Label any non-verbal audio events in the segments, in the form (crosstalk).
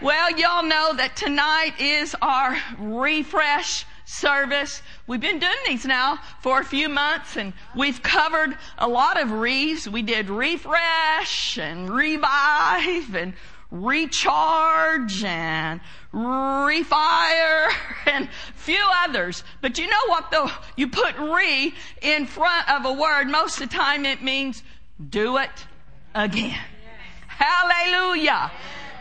Well, y'all know that tonight is our refresh service. We've been doing these now for a few months and we've covered a lot of reefs. We did refresh and revive and recharge and refire (laughs) and few others. But you know what though? You put re in front of a word, most of the time it means do it again. Hallelujah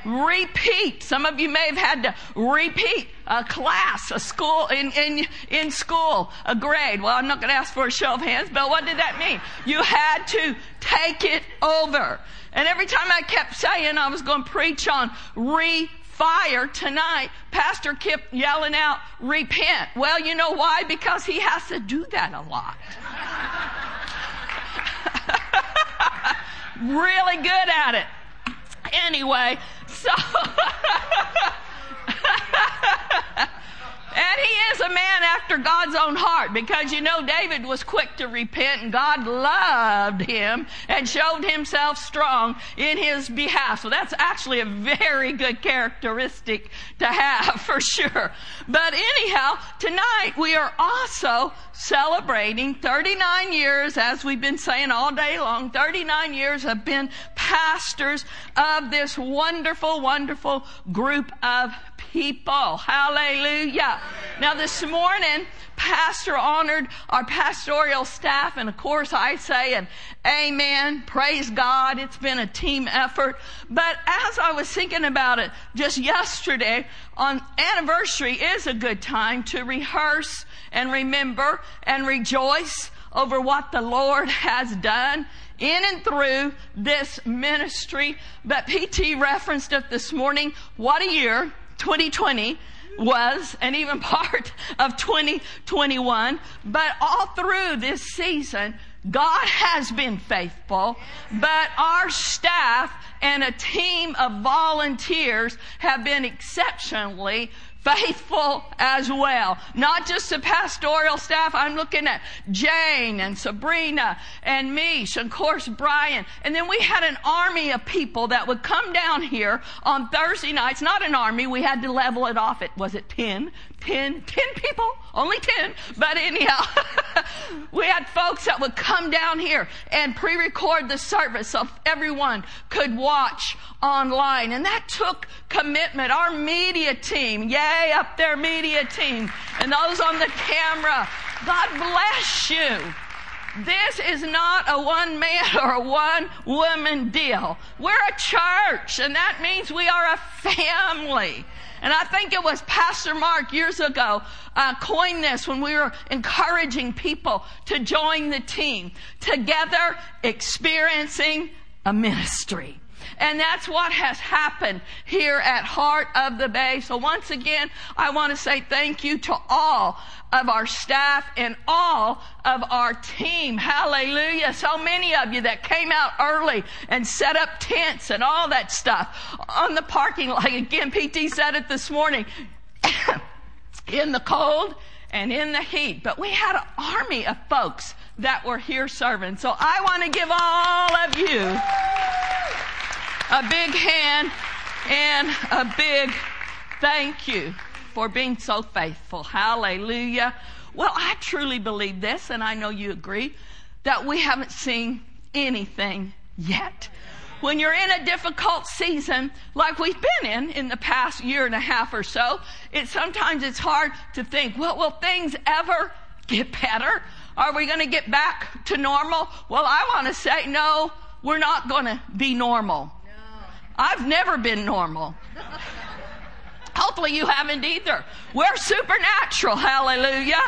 repeat. Some of you may have had to repeat a class, a school, in, in, in school, a grade. Well, I'm not going to ask for a show of hands, but what did that mean? You had to take it over. And every time I kept saying I was going to preach on refire tonight, Pastor kept yelling out, repent. Well, you know why? Because he has to do that a lot. (laughs) really good at it. Anyway, so. (laughs) And he is a man after God's own heart because you know David was quick to repent and God loved him and showed himself strong in his behalf. So that's actually a very good characteristic to have (laughs) for sure. But anyhow, tonight we are also celebrating 39 years, as we've been saying all day long, 39 years have been pastors of this wonderful, wonderful group of people. Hallelujah. Now this morning, Pastor honored our pastoral staff, and of course I say and amen, praise God, it's been a team effort. But as I was thinking about it just yesterday, on anniversary is a good time to rehearse and remember and rejoice over what the Lord has done in and through this ministry. But PT referenced it this morning. What a year. 2020 was and even (laughs) part of 2021. But all through this season, God has been faithful, but our staff and a team of volunteers have been exceptionally faithful as well. Not just the pastoral staff. I'm looking at Jane and Sabrina and Mish and of course Brian. And then we had an army of people that would come down here on Thursday nights. Not an army. We had to level it off. It was it 10? 10, 10 people, only 10. But anyhow, (laughs) we had folks that would come down here and pre-record the service so everyone could watch online. And that took commitment. Our media team, yay, up there, media team, and those on the camera, God bless you. This is not a one man (laughs) or a one woman deal. We're a church, and that means we are a family. And I think it was Pastor Mark years ago uh, coined this when we were encouraging people to join the team. Together, experiencing a ministry. And that's what has happened here at Heart of the Bay. So once again, I want to say thank you to all of our staff and all of our team. Hallelujah. So many of you that came out early and set up tents and all that stuff on the parking lot. (laughs) Again, PT said it this morning. (coughs) in the cold and in the heat. But we had an army of folks that were here serving. So I want to give all of you a big hand and a big thank you for being so faithful. Hallelujah. Well, I truly believe this, and I know you agree, that we haven't seen anything yet. When you're in a difficult season, like we've been in in the past year and a half or so, it sometimes it's hard to think, well, will things ever get better? Are we going to get back to normal? Well, I want to say no, we're not going to be normal. I've never been normal. Hopefully you haven't either. We're supernatural, hallelujah.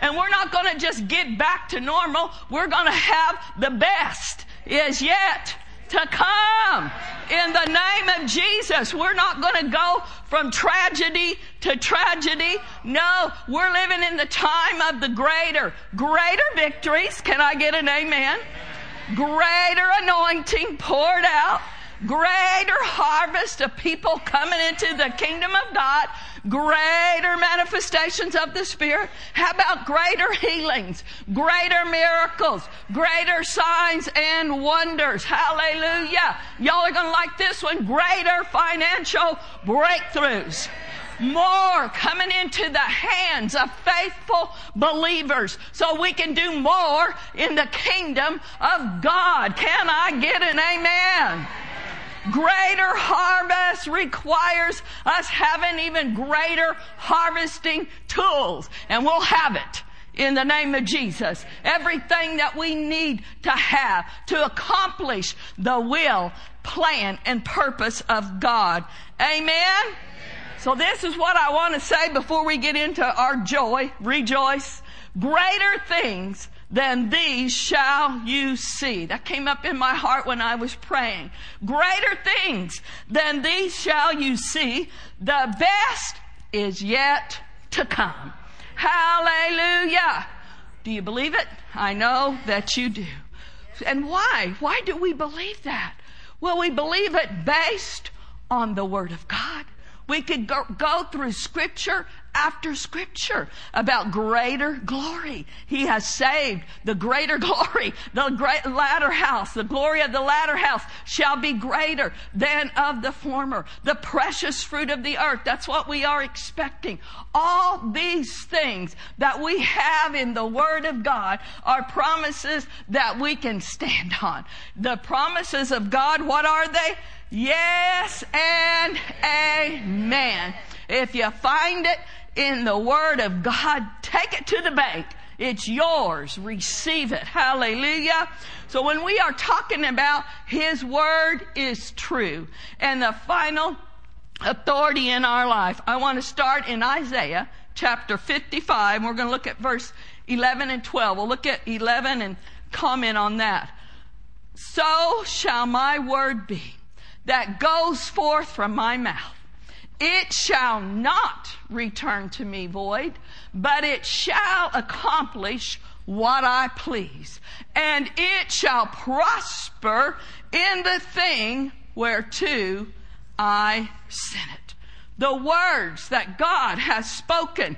And we're not going to just get back to normal. We're going to have the best is yet to come. In the name of Jesus, we're not going to go from tragedy to tragedy. No, we're living in the time of the greater, greater victories. Can I get an amen? Greater anointing poured out greater harvest of people coming into the kingdom of God, greater manifestations of the Spirit. How about greater healings, greater miracles, greater signs and wonders? Hallelujah. Y'all are going to like this one. Greater financial breakthroughs more coming into the hands of faithful believers so we can do more in the kingdom of God. Can I get an amen? Greater harvest requires us having even greater harvesting tools, and we'll have it in the name of Jesus. Everything that we need to have to accomplish the will, plan, and purpose of God. Amen? So this is what I want to say before we get into our joy. Rejoice. Greater things than these shall you see. That came up in my heart when I was praying. Greater things than these shall you see. The best is yet to come. Hallelujah. Do you believe it? I know that you do. And why? Why do we believe that? Well, we believe it based on the Word of God. We could go, go through scripture after scripture about greater glory. He has saved the greater (laughs) glory. The great latter house, the glory of the latter house shall be greater than of the former. The precious fruit of the earth. That's what we are expecting. All these things that we have in the Word of God are promises that we can stand on. The promises of God, what are they? Yes and amen. If you find it in the Word of God, take it to the bank. It's yours. Receive it. Hallelujah. So when we are talking about His Word is true and the final authority in our life, I want to start in Isaiah chapter 55. We're going to look at verse 11 and 12. We'll look at 11 and comment on that. So shall my word be that goes forth from my mouth. It shall not return to me void, but it shall accomplish what I please, and it shall prosper in the thing whereto I sent it. The words that God has spoken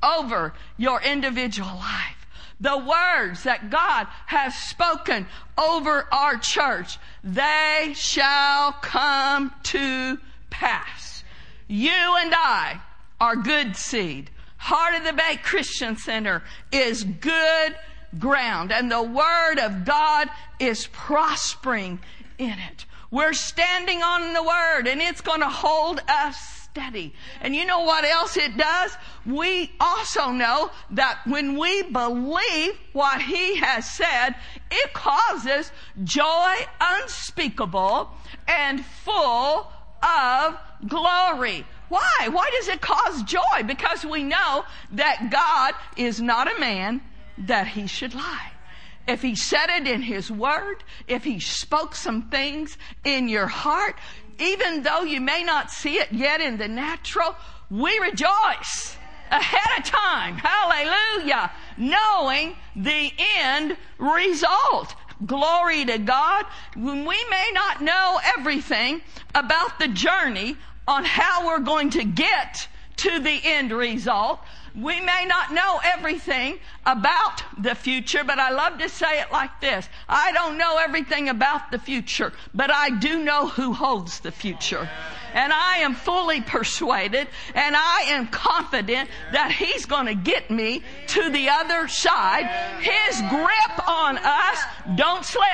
over your individual life the words that God has spoken over our church, they shall come to pass. You and I are good seed. Heart of the Bay Christian Center is good ground and the Word of God is prospering in it. We're standing on the Word and it's going to hold us steady. And you know what else it does? We also know that when we believe what he has said, it causes joy unspeakable and full of glory. Why? Why does it cause joy? Because we know that God is not a man that he should lie if he said it in his word, if he spoke some things in your heart, even though you may not see it yet in the natural, we rejoice ahead of time. Hallelujah. Knowing the end result. Glory to God. When we may not know everything about the journey on how we're going to get to the end result, we may not know everything about the future, but I love to say it like this. I don't know everything about the future, but I do know who holds the future. And I am fully persuaded and I am confident that He's going to get me to the other side. His grip on us don't slip.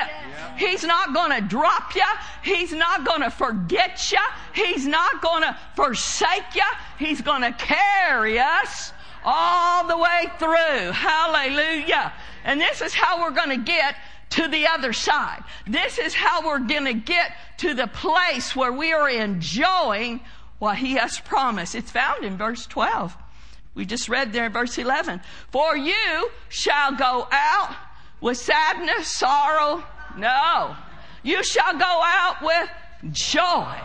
He's not going to drop you. He's not going to forget you. He's not going to forsake you. He's going to carry us all the way through. Hallelujah. And this is how we're going to get to the other side. This is how we're going to get to the place where we are enjoying what he has promised. It's found in verse 12. We just read there in verse 11. For you shall go out with sadness, sorrow. No. You shall go out with joy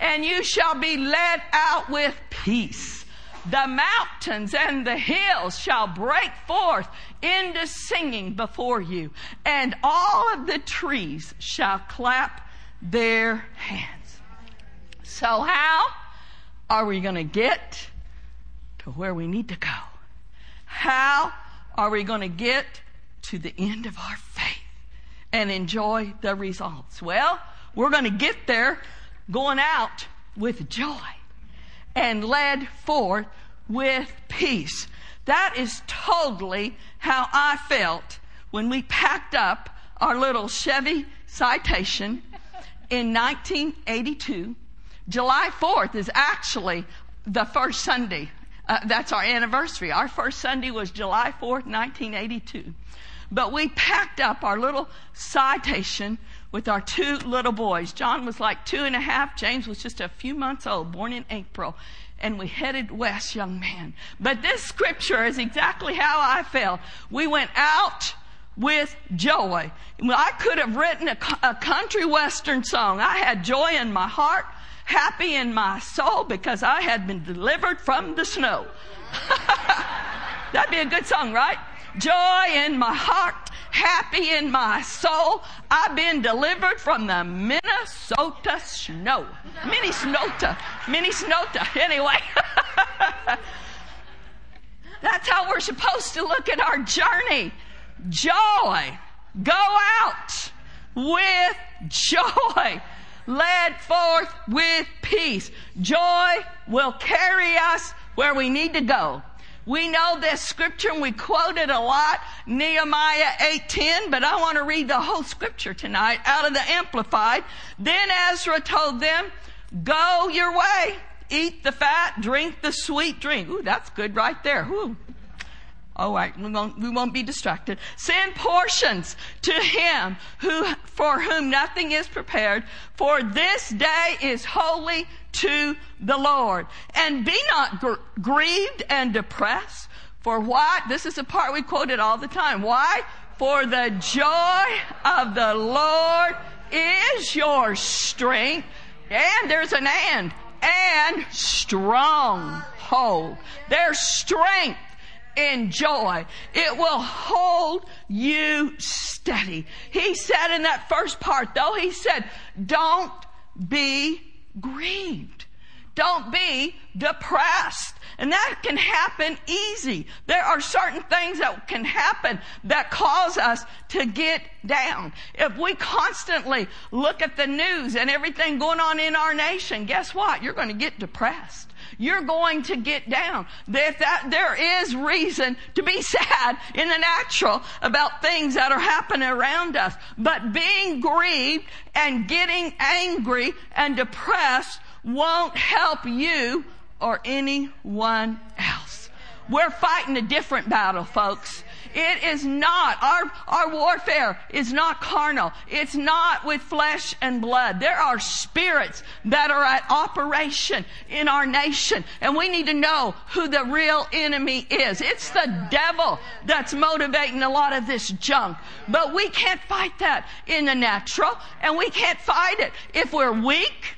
and you shall be led out with peace. The mountains and the hills shall break forth into singing before you, and all of the trees shall clap their hands. So, how are we going to get to where we need to go? How are we going to get to the end of our faith and enjoy the results? Well, we're going to get there going out with joy and led forth with peace. That is totally how I felt when we packed up our little Chevy Citation in 1982. July 4th is actually the first Sunday. Uh, that's our anniversary. Our first Sunday was July 4th, 1982. But we packed up our little citation with our two little boys. John was like two and a half. James was just a few months old, born in April. And we headed west, young man. But this scripture is exactly how I felt. We went out with joy. I could have written a, a country western song. I had joy in my heart, happy in my soul because I had been delivered from the snow. (laughs) That'd be a good song, right? Joy in my heart, happy in my soul. I've been delivered from the Minnesota snow. Minnesota. Minnesota. Anyway. (laughs) That's how we're supposed to look at our journey joy. Go out with joy. Led forth with peace. Joy will carry us where we need to go. We know this scripture and we quote it a lot, Nehemiah 8:10, but I want to read the whole scripture tonight out of the Amplified. Then Ezra told them, "Go your way, eat the fat, drink the sweet drink." Ooh, that's good right there. Ooh, all right, we won't, we won't be distracted. Send portions to him who, for whom nothing is prepared, for this day is holy to the Lord. And be not gr- grieved and depressed. For what? This is the part we quoted all the time. Why? For the joy of the Lord is your strength. And there's an and. And stronghold. There's strength in joy. It will hold you steady. He said in that first part though, he said, don't be grieved. Don't be depressed. And that can happen easy. There are certain things that can happen that cause us to get down. If we constantly look at the news and everything going on in our nation, guess what? You're going to get depressed you're going to get down. If that, there is reason to be sad in the natural about things that are happening around us. But being grieved and getting angry and depressed won't help you or anyone else. We're fighting a different battle, folks. It is not, our, our warfare is not carnal. It's not with flesh and blood. There are spirits that are at operation in our nation, and we need to know who the real enemy is. It's the devil that's motivating a lot of this junk. But we can't fight that in the natural, and we can't fight it if we're weak,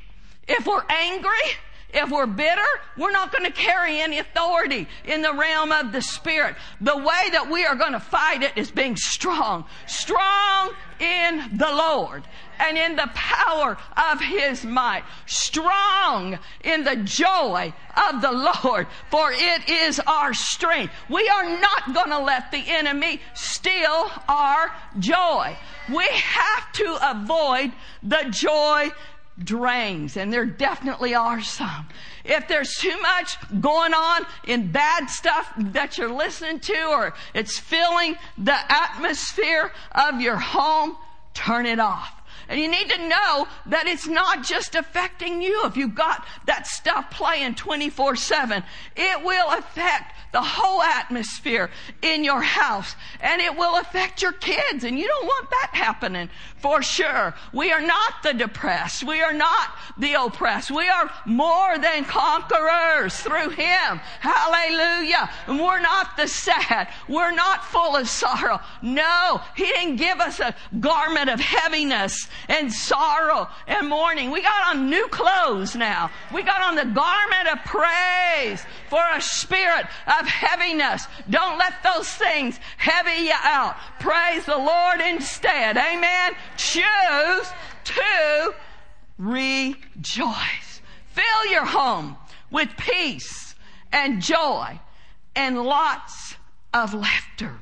if we're angry, if we're bitter, we're not going to carry any authority in the realm of the Spirit. The way that we are going to fight it is being strong. Strong in the Lord and in the power of His might. Strong in the joy of the Lord, for it is our strength. We are not going to let the enemy steal our joy. We have to avoid the joy drains, and there definitely are some. If there's too much going on in bad stuff that you're listening to, or it's filling the atmosphere of your home, turn it off. And you need to know that it's not just affecting you if you've got that stuff playing 24 7. It will affect the whole atmosphere in your house and it will affect your kids and you don't want that happening for sure. We are not the depressed. We are not the oppressed. We are more than conquerors through Him. Hallelujah. And we're not the sad. We're not full of sorrow. No, He didn't give us a garment of heaviness and sorrow and mourning. We got on new clothes now. We got on the garment of praise for a spirit of heaviness. Don't let those things heavy you out. Praise the Lord instead. Amen. Choose to rejoice. Fill your home with peace and joy and lots of laughter.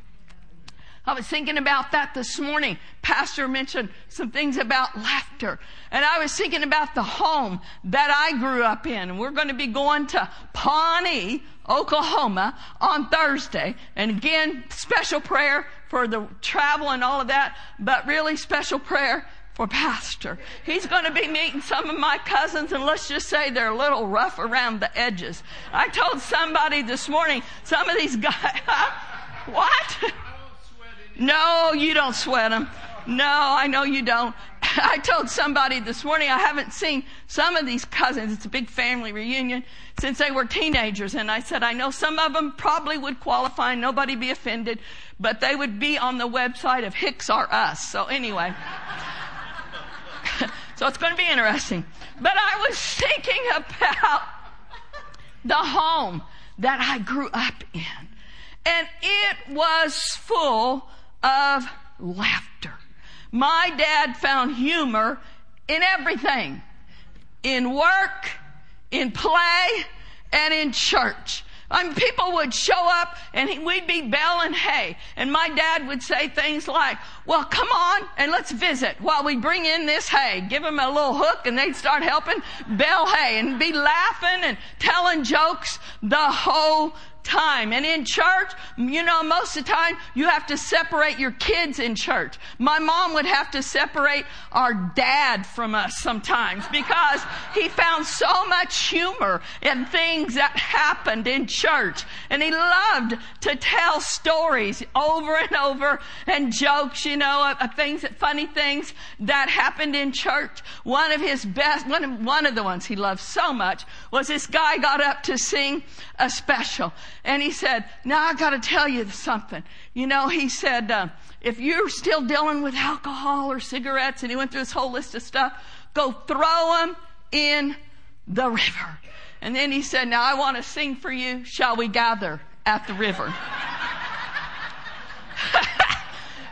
I was thinking about that this morning. Pastor mentioned some things about laughter. And I was thinking about the home that I grew up in. And we're going to be going to Pawnee, Oklahoma on Thursday. And again, special prayer for the travel and all of that, but really special prayer for pastor. He's going to be meeting some of my cousins and let's just say they're a little rough around the edges. I told somebody this morning, some of these guys, (laughs) what? No, you don't sweat them. No, I know you don't. (laughs) I told somebody this morning I haven't seen some of these cousins. It's a big family reunion since they were teenagers. And I said, I know some of them probably would qualify, nobody be offended, but they would be on the website of Hicks R Us. So anyway. (laughs) so it's going to be interesting. But I was thinking about the home that I grew up in. And it was full of laughter. My dad found humor in everything. In work, in play, and in church. I mean, people would show up and we'd be baling hay. And my dad would say things like, well, come on and let's visit while we bring in this hay. Give them a little hook and they'd start helping bale hay and be laughing and telling jokes the whole time. And in church, you know, most of the time you have to separate your kids in church. My mom would have to separate our dad from us sometimes because he found so much humor in things that happened in church. And he loved to tell stories over and over and jokes, you know, of, things, funny things that happened in church. One of his best, one of, one of the ones he loved so much was this guy got up to sing a special. And he said, now I gotta tell you something. You know, he said, uh, if you're still dealing with alcohol or cigarettes, and he went through this whole list of stuff, go throw them in the river. And then he said, now I want to sing for you. Shall we gather at the river? (laughs)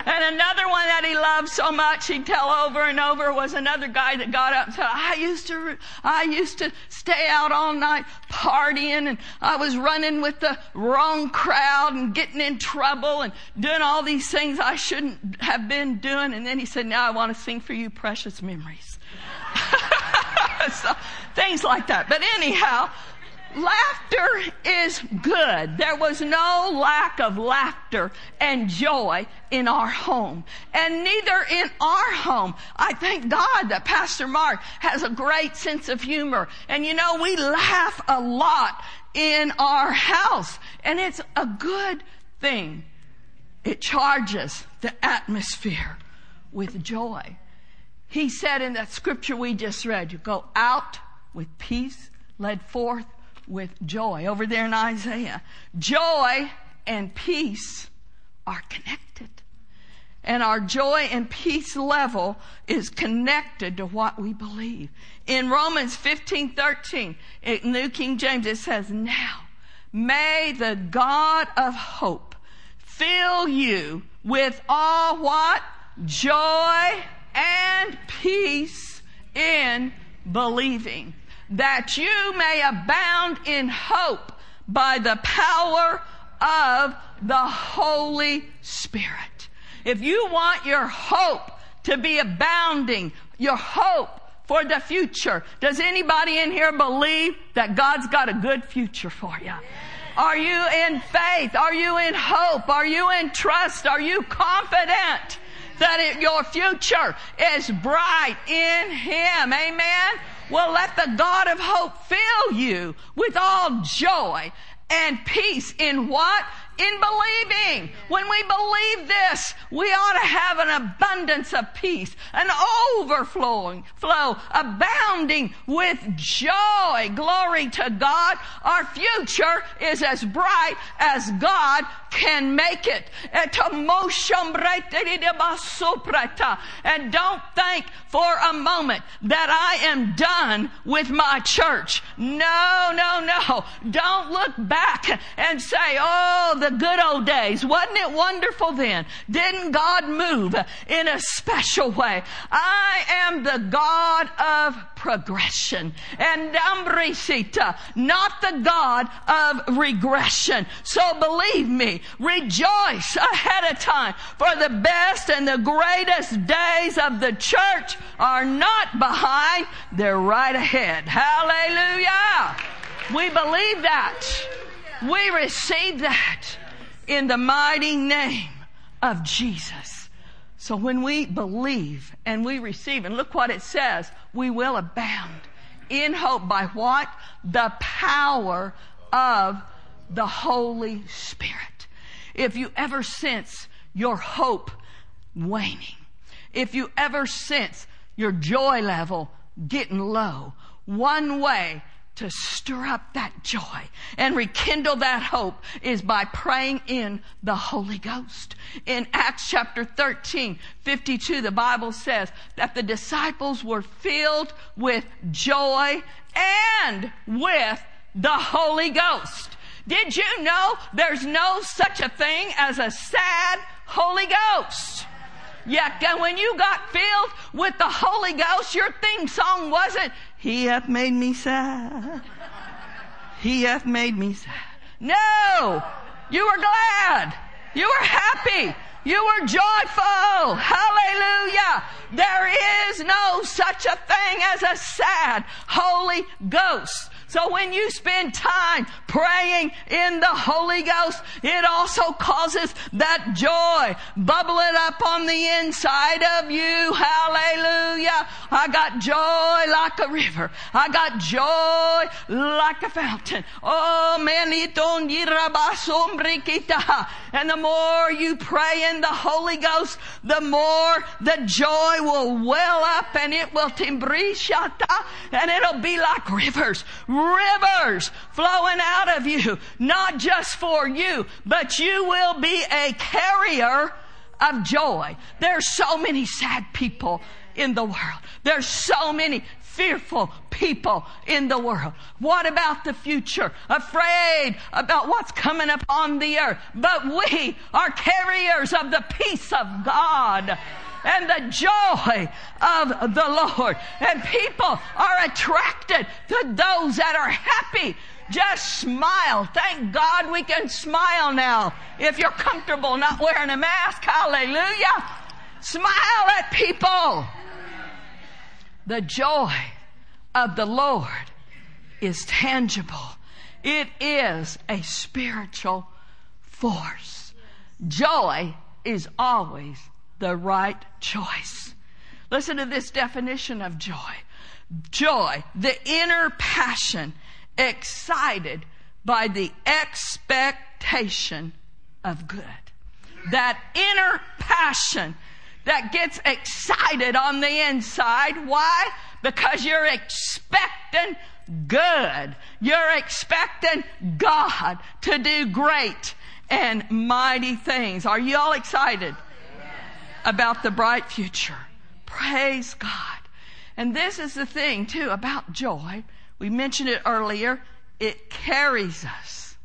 And another one that he loved so much he'd tell over and over was another guy that got up and said, I used to, I used to stay out all night partying and I was running with the wrong crowd and getting in trouble and doing all these things I shouldn't have been doing. And then he said, now I want to sing for you precious memories. (laughs) so, things like that. But anyhow, Laughter is good. There was no lack of laughter and joy in our home. And neither in our home. I thank God that Pastor Mark has a great sense of humor. And you know, we laugh a lot in our house. And it's a good thing. It charges the atmosphere with joy. He said in that scripture we just read, you go out with peace, led forth with joy. Over there in Isaiah, joy and peace are connected. And our joy and peace level is connected to what we believe. In Romans 15, 13, in New King James, it says, Now may the God of hope fill you with all what? Joy and peace in believing that you may abound in hope by the power of the Holy Spirit. If you want your hope to be abounding, your hope for the future, does anybody in here believe that God's got a good future for you? Are you in faith? Are you in hope? Are you in trust? Are you confident that it, your future is bright in Him? Amen? Well, let the God of hope fill you with all joy and peace in what? In believing. When we believe this, we ought to have an abundance of peace, an overflowing flow, abounding with joy. Glory to God. Our future is as bright as God can make it. And don't think for a moment that I am done with my church. No, no, no. Don't look back and say, oh, the good old days. Wasn't it wonderful then? Didn't God move in a special way? I am the God of progression and ambrisita, not the God of regression. So believe me, rejoice ahead of time for the best and the greatest days of the church are not behind, they're right ahead. Hallelujah. We believe that. We receive that in the mighty name of Jesus. So when we believe and we receive, and look what it says, we will abound in hope by what? The power of the Holy Spirit. If you ever sense your hope waning, if you ever sense your joy level getting low, one way to stir up that joy and rekindle that hope is by praying in the Holy Ghost. In Acts chapter 13, 52, the Bible says that the disciples were filled with joy and with the Holy Ghost. Did you know there's no such a thing as a sad Holy Ghost? Yeah, when you got filled with the Holy Ghost, your theme song wasn't, He hath made me sad. He hath made me sad. No! You were glad. You were happy. You were joyful. Hallelujah. There is no such a thing as a sad Holy Ghost. So when you spend time praying in the Holy Ghost, it also causes that joy bubbling up on the inside of you. Hallelujah. I got joy like a river. I got joy like a fountain. Oh, meniton And the more you pray in the Holy Ghost, the more the joy will well up and it will timbrishata and it'll be like rivers rivers flowing out of you, not just for you, but you will be a carrier of joy. There's so many sad people in the world. There's so many fearful people in the world. What about the future? Afraid about what's coming upon the earth. But we are carriers of the peace of God and the joy of the Lord. And people are attracted to those that are happy. Just smile. Thank God we can smile now. If you're comfortable not wearing a mask, hallelujah. Smile at people. The joy of the Lord is tangible. It is a spiritual force. Joy is always the right choice. Listen to this definition of joy. Joy, the inner passion excited by the expectation of good. That inner passion that gets excited on the inside. Why? Because you're expecting good. You're expecting God to do great and mighty things. Are you all excited? About the bright future. Praise God. And this is the thing too about joy. We mentioned it earlier. It carries us.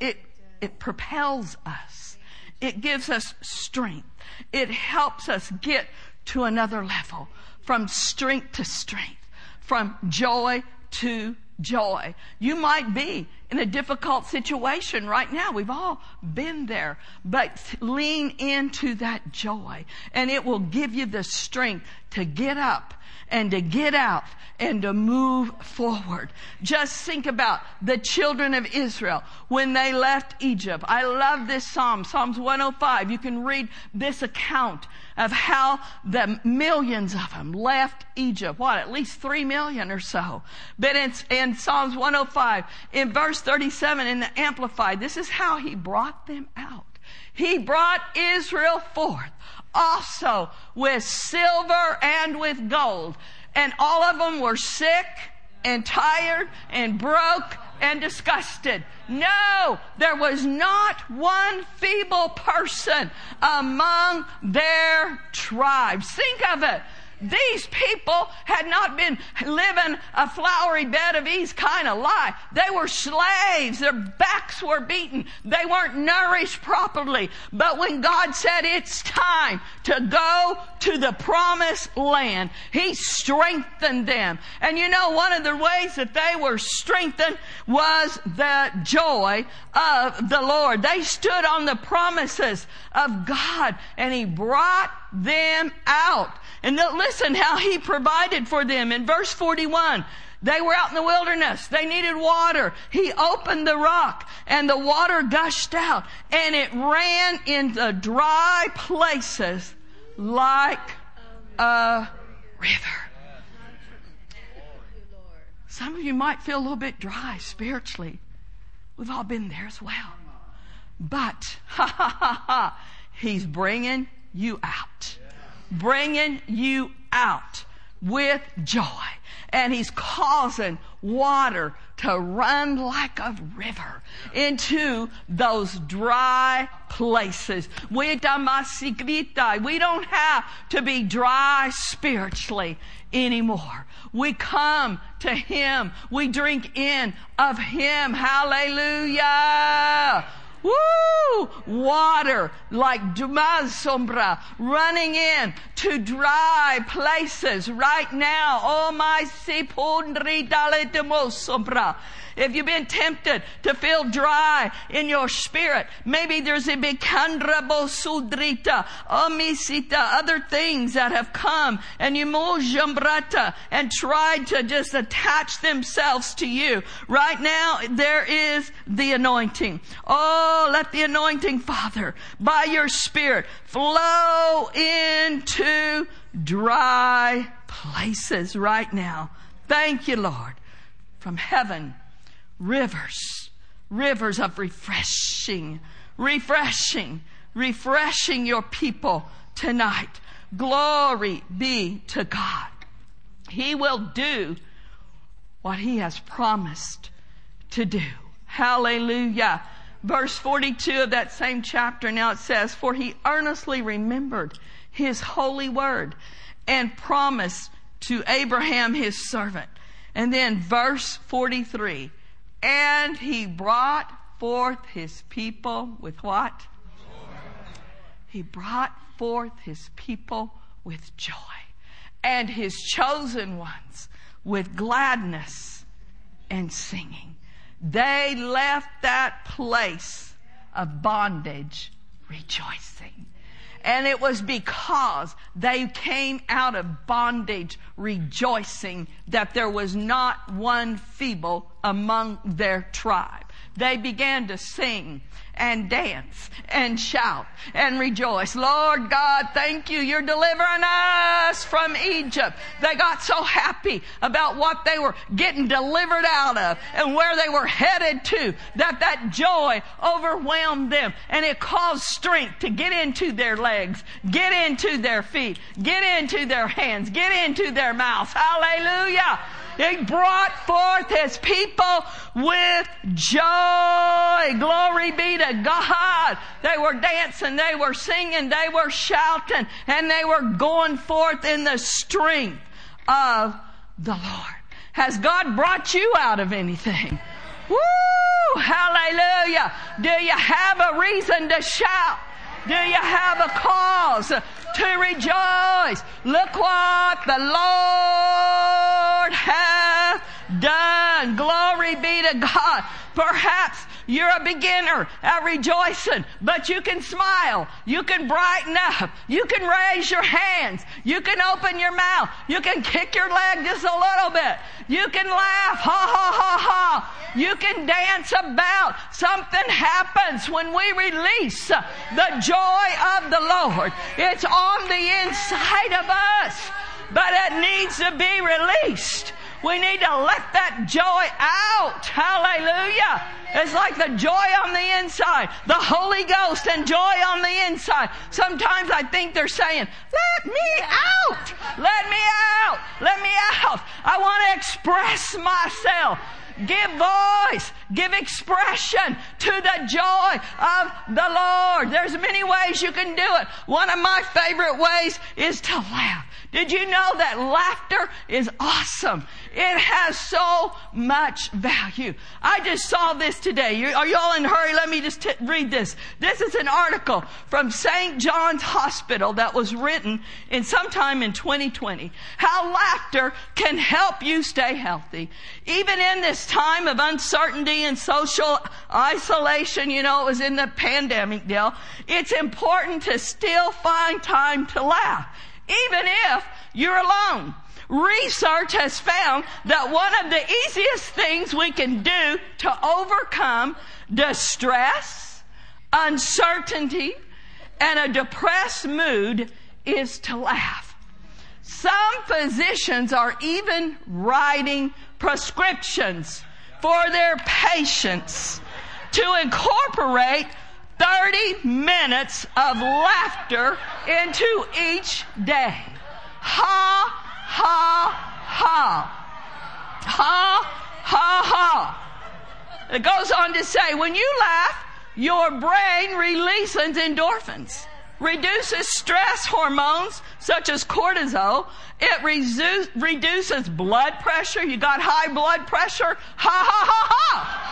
It, it propels us. It gives us strength. It helps us get to another level from strength to strength, from joy to joy. You might be in a difficult situation right now. We've all been there, but lean into that joy and it will give you the strength to get up and to get out and to move forward. Just think about the children of Israel when they left Egypt. I love this Psalm, Psalms 105. You can read this account of how the millions of them left Egypt. What, at least three million or so. But it's in Psalms 105, in verse 37 in the Amplified, this is how he brought them out. He brought Israel forth also with silver and with gold. And all of them were sick and tired and broke and disgusted. No, there was not one feeble person among their tribes. Think of it. These people had not been living a flowery bed of ease kind of life. They were slaves. Their backs were beaten. They weren't nourished properly. But when God said it's time to go to the promised land, He strengthened them. And you know, one of the ways that they were strengthened was the joy of the Lord. They stood on the promises of God and He brought them out. And listen how he provided for them in verse 41. They were out in the wilderness. They needed water. He opened the rock and the water gushed out and it ran into dry places like a river. Some of you might feel a little bit dry spiritually. We've all been there as well. But, ha ha ha ha, he's bringing you out. Bringing you out with joy. And he's causing water to run like a river into those dry places. We don't have to be dry spiritually anymore. We come to him. We drink in of him. Hallelujah. Woo! Water like Dumaz sombra running in to dry places right now. Oh my sipundri dale sombra. If you've been tempted to feel dry in your spirit, maybe there's a bikandrabo sudrita, oh, omisita, other things that have come and you mojambrata and tried to just attach themselves to you. Right now, there is the anointing. Oh, let the anointing, Father, by your spirit flow into dry places right now. Thank you, Lord. From heaven rivers, rivers of refreshing, refreshing, refreshing your people tonight. Glory be to God. He will do what he has promised to do. Hallelujah. Verse 42 of that same chapter now it says, For he earnestly remembered his holy word and promised to Abraham his servant. And then verse 43, and he brought forth his people with what? He brought forth his people with joy and his chosen ones with gladness and singing. They left that place of bondage rejoicing. And it was because they came out of bondage rejoicing that there was not one feeble among their tribe. They began to sing and dance and shout and rejoice. Lord God, thank you. You're delivering us from Egypt. They got so happy about what they were getting delivered out of and where they were headed to that that joy overwhelmed them and it caused strength to get into their legs, get into their feet, get into their hands, get into their mouths. Hallelujah. He brought forth his people with joy. Glory be to God. They were dancing, they were singing, they were shouting, and they were going forth in the strength of the Lord. Has God brought you out of anything? Woo! Hallelujah. Do you have a reason to shout? Do you have a cause to rejoice? Look what the Lord. Glory be to God. Perhaps you're a beginner at rejoicing, but you can smile. You can brighten up. You can raise your hands. You can open your mouth. You can kick your leg just a little bit. You can laugh. Ha ha ha ha. You can dance about. Something happens when we release the joy of the Lord. It's on the inside of us, but it needs to be released. We need to let that joy out. Hallelujah. It's like the joy on the inside, the Holy Ghost and joy on the inside. Sometimes I think they're saying, let me out. Let me out. Let me out. I want to express myself. Give voice, give expression to the joy of the Lord. There's many ways you can do it. One of my favorite ways is to laugh. Did you know that laughter is awesome? It has so much value. I just saw this today. You, are y'all in a hurry? Let me just t- read this. This is an article from St. John's Hospital that was written in sometime in 2020. How laughter can help you stay healthy. Even in this time of uncertainty and social isolation, you know, it was in the pandemic deal, it's important to still find time to laugh even if you're alone. Research has found that one of the easiest things we can do to overcome distress, uncertainty, and a depressed mood is to laugh. Some physicians are even writing prescriptions for their patients to incorporate 30 minutes of laughter into each day. Ha, ha, ha. Ha, ha, ha. It goes on to say, when you laugh, your brain releases endorphins, reduces stress hormones such as cortisol. It reduces blood pressure. You got high blood pressure? Ha, ha, ha, ha.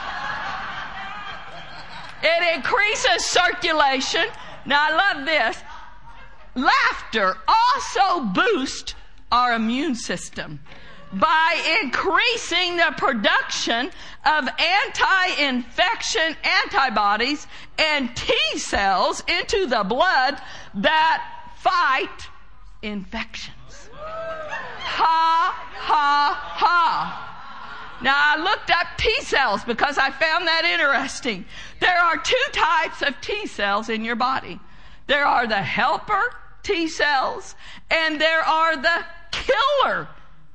It increases circulation. Now I love this. Laughter also boosts our immune system by increasing the production of anti-infection antibodies and T cells into the blood that fight infections. Ha, ha, ha. Now I looked up T cells because I found that interesting. There are two types of T cells in your body. There are the helper T cells and there are the killer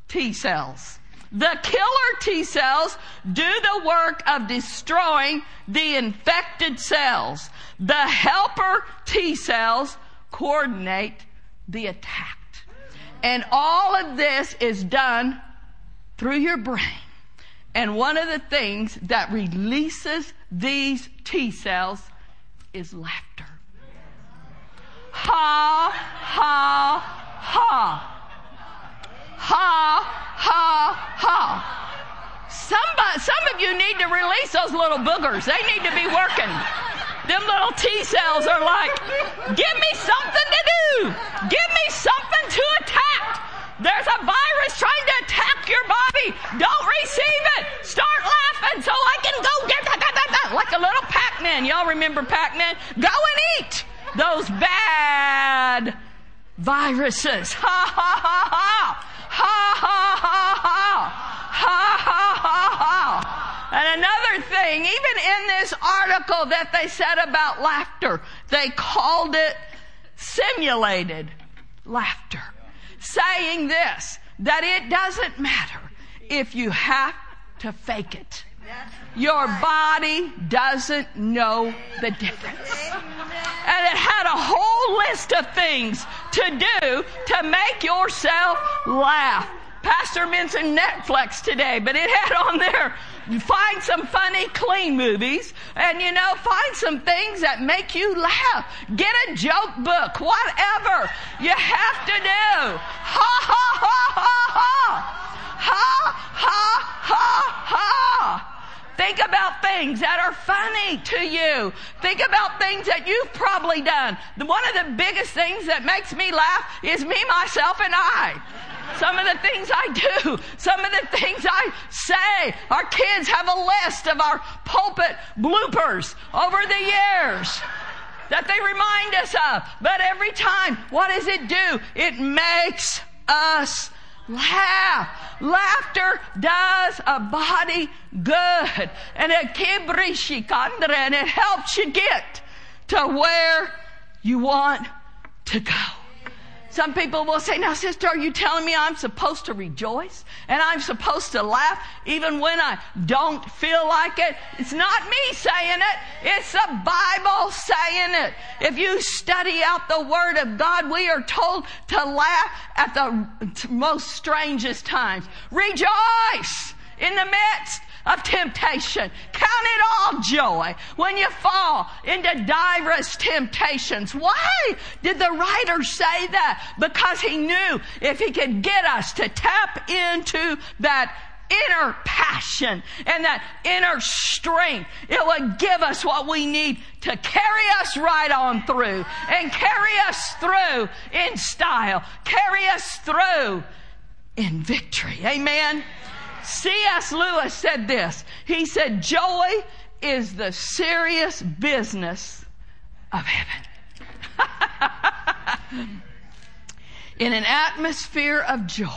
T cells. The killer T cells do the work of destroying the infected cells. The helper T cells coordinate the attack. And all of this is done through your brain. And one of the things that releases these T cells is laughter. Ha, ha, ha. Ha, ha, ha. Somebody, some of you need to release those little boogers. They need to be working. Them little T cells are like, give me something to do. Give me something to attack. There's a virus trying body. Don't receive it. Start laughing so I can go get that, that, that. Like a little Pac-Man. Y'all remember Pac-Man? Go and eat those bad viruses. Ha ha ha ha. Ha ha ha ha. Ha ha ha ha. And another thing, even in this article that they said about laughter, they called it simulated laughter saying this, that it doesn't matter if you have to fake it. Your body doesn't know the difference. And it had a whole list of things to do to make yourself laugh. Pastor mentioned Netflix today, but it had on there find some funny, clean movies, and you know, find some things that make you laugh. Get a joke book, whatever you have to do. Ha ha ha. Ha ha ha ha. Think about things that are funny to you. Think about things that you've probably done. One of the biggest things that makes me laugh is me, myself, and I. Some of the things I do, some of the things I say. Our kids have a list of our pulpit bloopers over the years that they remind us of. But every time, what does it do? It makes us laugh. Laughter does a body good. And it and it helps you get to where you want to go. Some people will say, now sister, are you telling me I'm supposed to rejoice and I'm supposed to laugh even when I don't feel like it? It's not me saying it. It's the Bible saying it. If you study out the Word of God, we are told to laugh at the most strangest times. Rejoice in the midst of temptation. Count it all joy when you fall into diverse temptations. Why did the writer say that? Because he knew if he could get us to tap into that inner passion and that inner strength. It would give us what we need to carry us right on through and carry us through in style, carry us through in victory. Amen. C.S. Lewis said this. He said, joy is the serious business of heaven. (laughs) in an atmosphere of joy,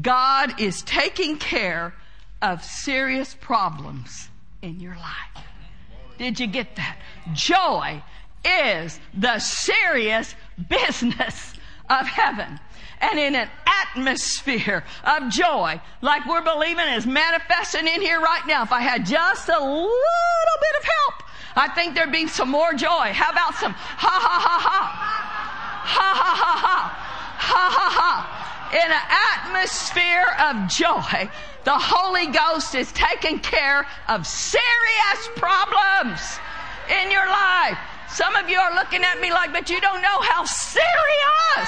God is taking care of serious problems in your life. Did you get that? Joy is the serious business of heaven. And in an atmosphere of joy, like we're believing is manifesting in here right now, if I had just a little bit of help, I think there'd be some more joy. How about some ha ha ha ha? Ha ha ha ha. Ha ha ha in an atmosphere of joy, the Holy Ghost is taking care of serious problems in your life. Some of you are looking at me like, but you don't know how serious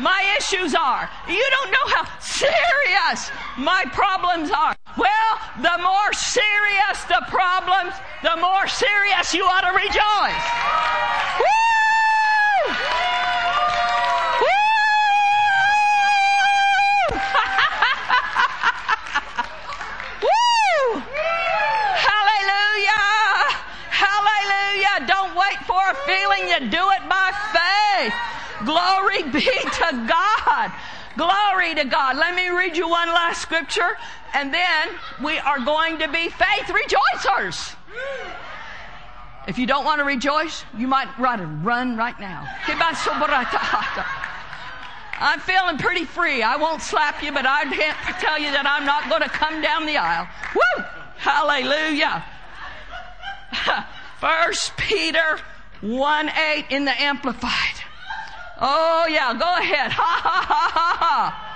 my issues are. You don't know how serious my problems are. Well, the more serious the problems, the more serious you ought to rejoice. Woo! Woo! (laughs) Hallelujah! Hallelujah! Don't wait for a feeling, you do it by faith. Glory be to God. Glory to God. Let me read you one last scripture, and then we are going to be faith rejoicers. If you don't want to rejoice, you might rather run right now. I'm feeling pretty free. I won't slap you, but I can't tell you that I'm not going to come down the aisle. Woo! Hallelujah. (laughs) First Peter 1 8 in the Amplified. Oh, yeah, go ahead. (laughs) Ha, ha, ha, ha, ha.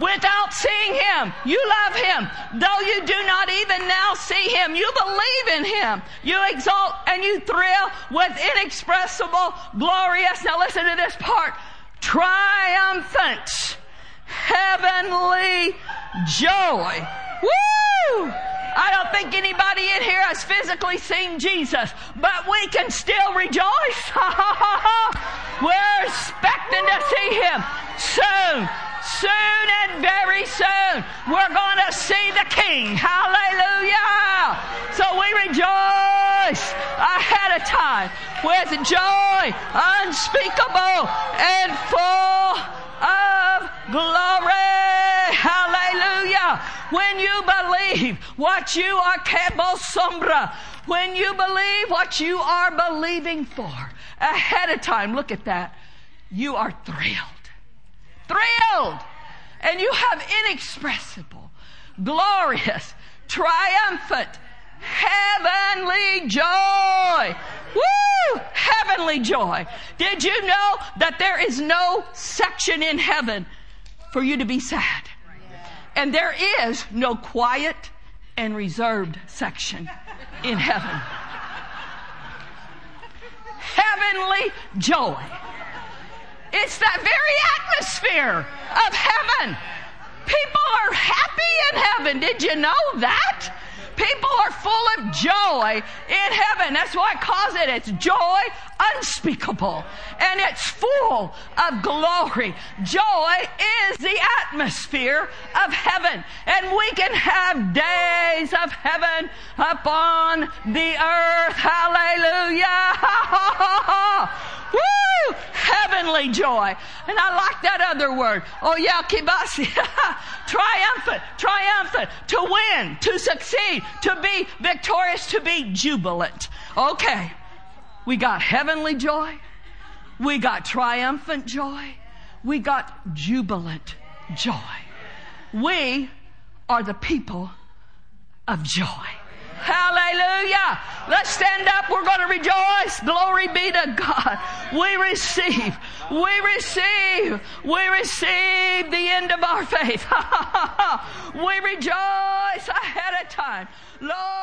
Without seeing him, you love him. Though you do not even now see him, you believe in him. You exalt and you thrill with inexpressible, glorious, now listen to this part, triumphant, heavenly joy. Woo! I don't think anybody in here has physically seen Jesus, but we can still rejoice. (laughs) We're expecting to see him soon. Soon and very soon, we're going to see the King. Hallelujah. So we rejoice ahead of time with joy unspeakable and full of glory. Hallelujah. When you believe what you are kebo sombra, when you believe what you are believing for ahead of time, look at that. You are thrilled. Thrilled. And you have inexpressible, glorious, triumphant, heavenly joy. Woo! Heavenly joy. Did you know that there is no section in heaven for you to be sad? And there is no quiet and reserved section in heaven. Heavenly joy. It's that very atmosphere of heaven. People are happy in heaven. Did you know that? People are full of joy in heaven. That's why I call it. It's joy unspeakable and it's full of glory. Joy is the atmosphere of heaven and we can have days of heaven upon the earth. Hallelujah. (laughs) Woo! Heavenly joy. And I like that other word. Oh yeah, kibasi. (laughs) triumphant, triumphant, to win, to succeed, to be victorious, to be jubilant. Okay. We got heavenly joy. We got triumphant joy. We got jubilant joy. We are the people of joy. Hallelujah. Let's stand up. We're going to rejoice. Glory be to God. We receive. We receive. We receive the end of our faith. (laughs) we rejoice ahead of time. Lord.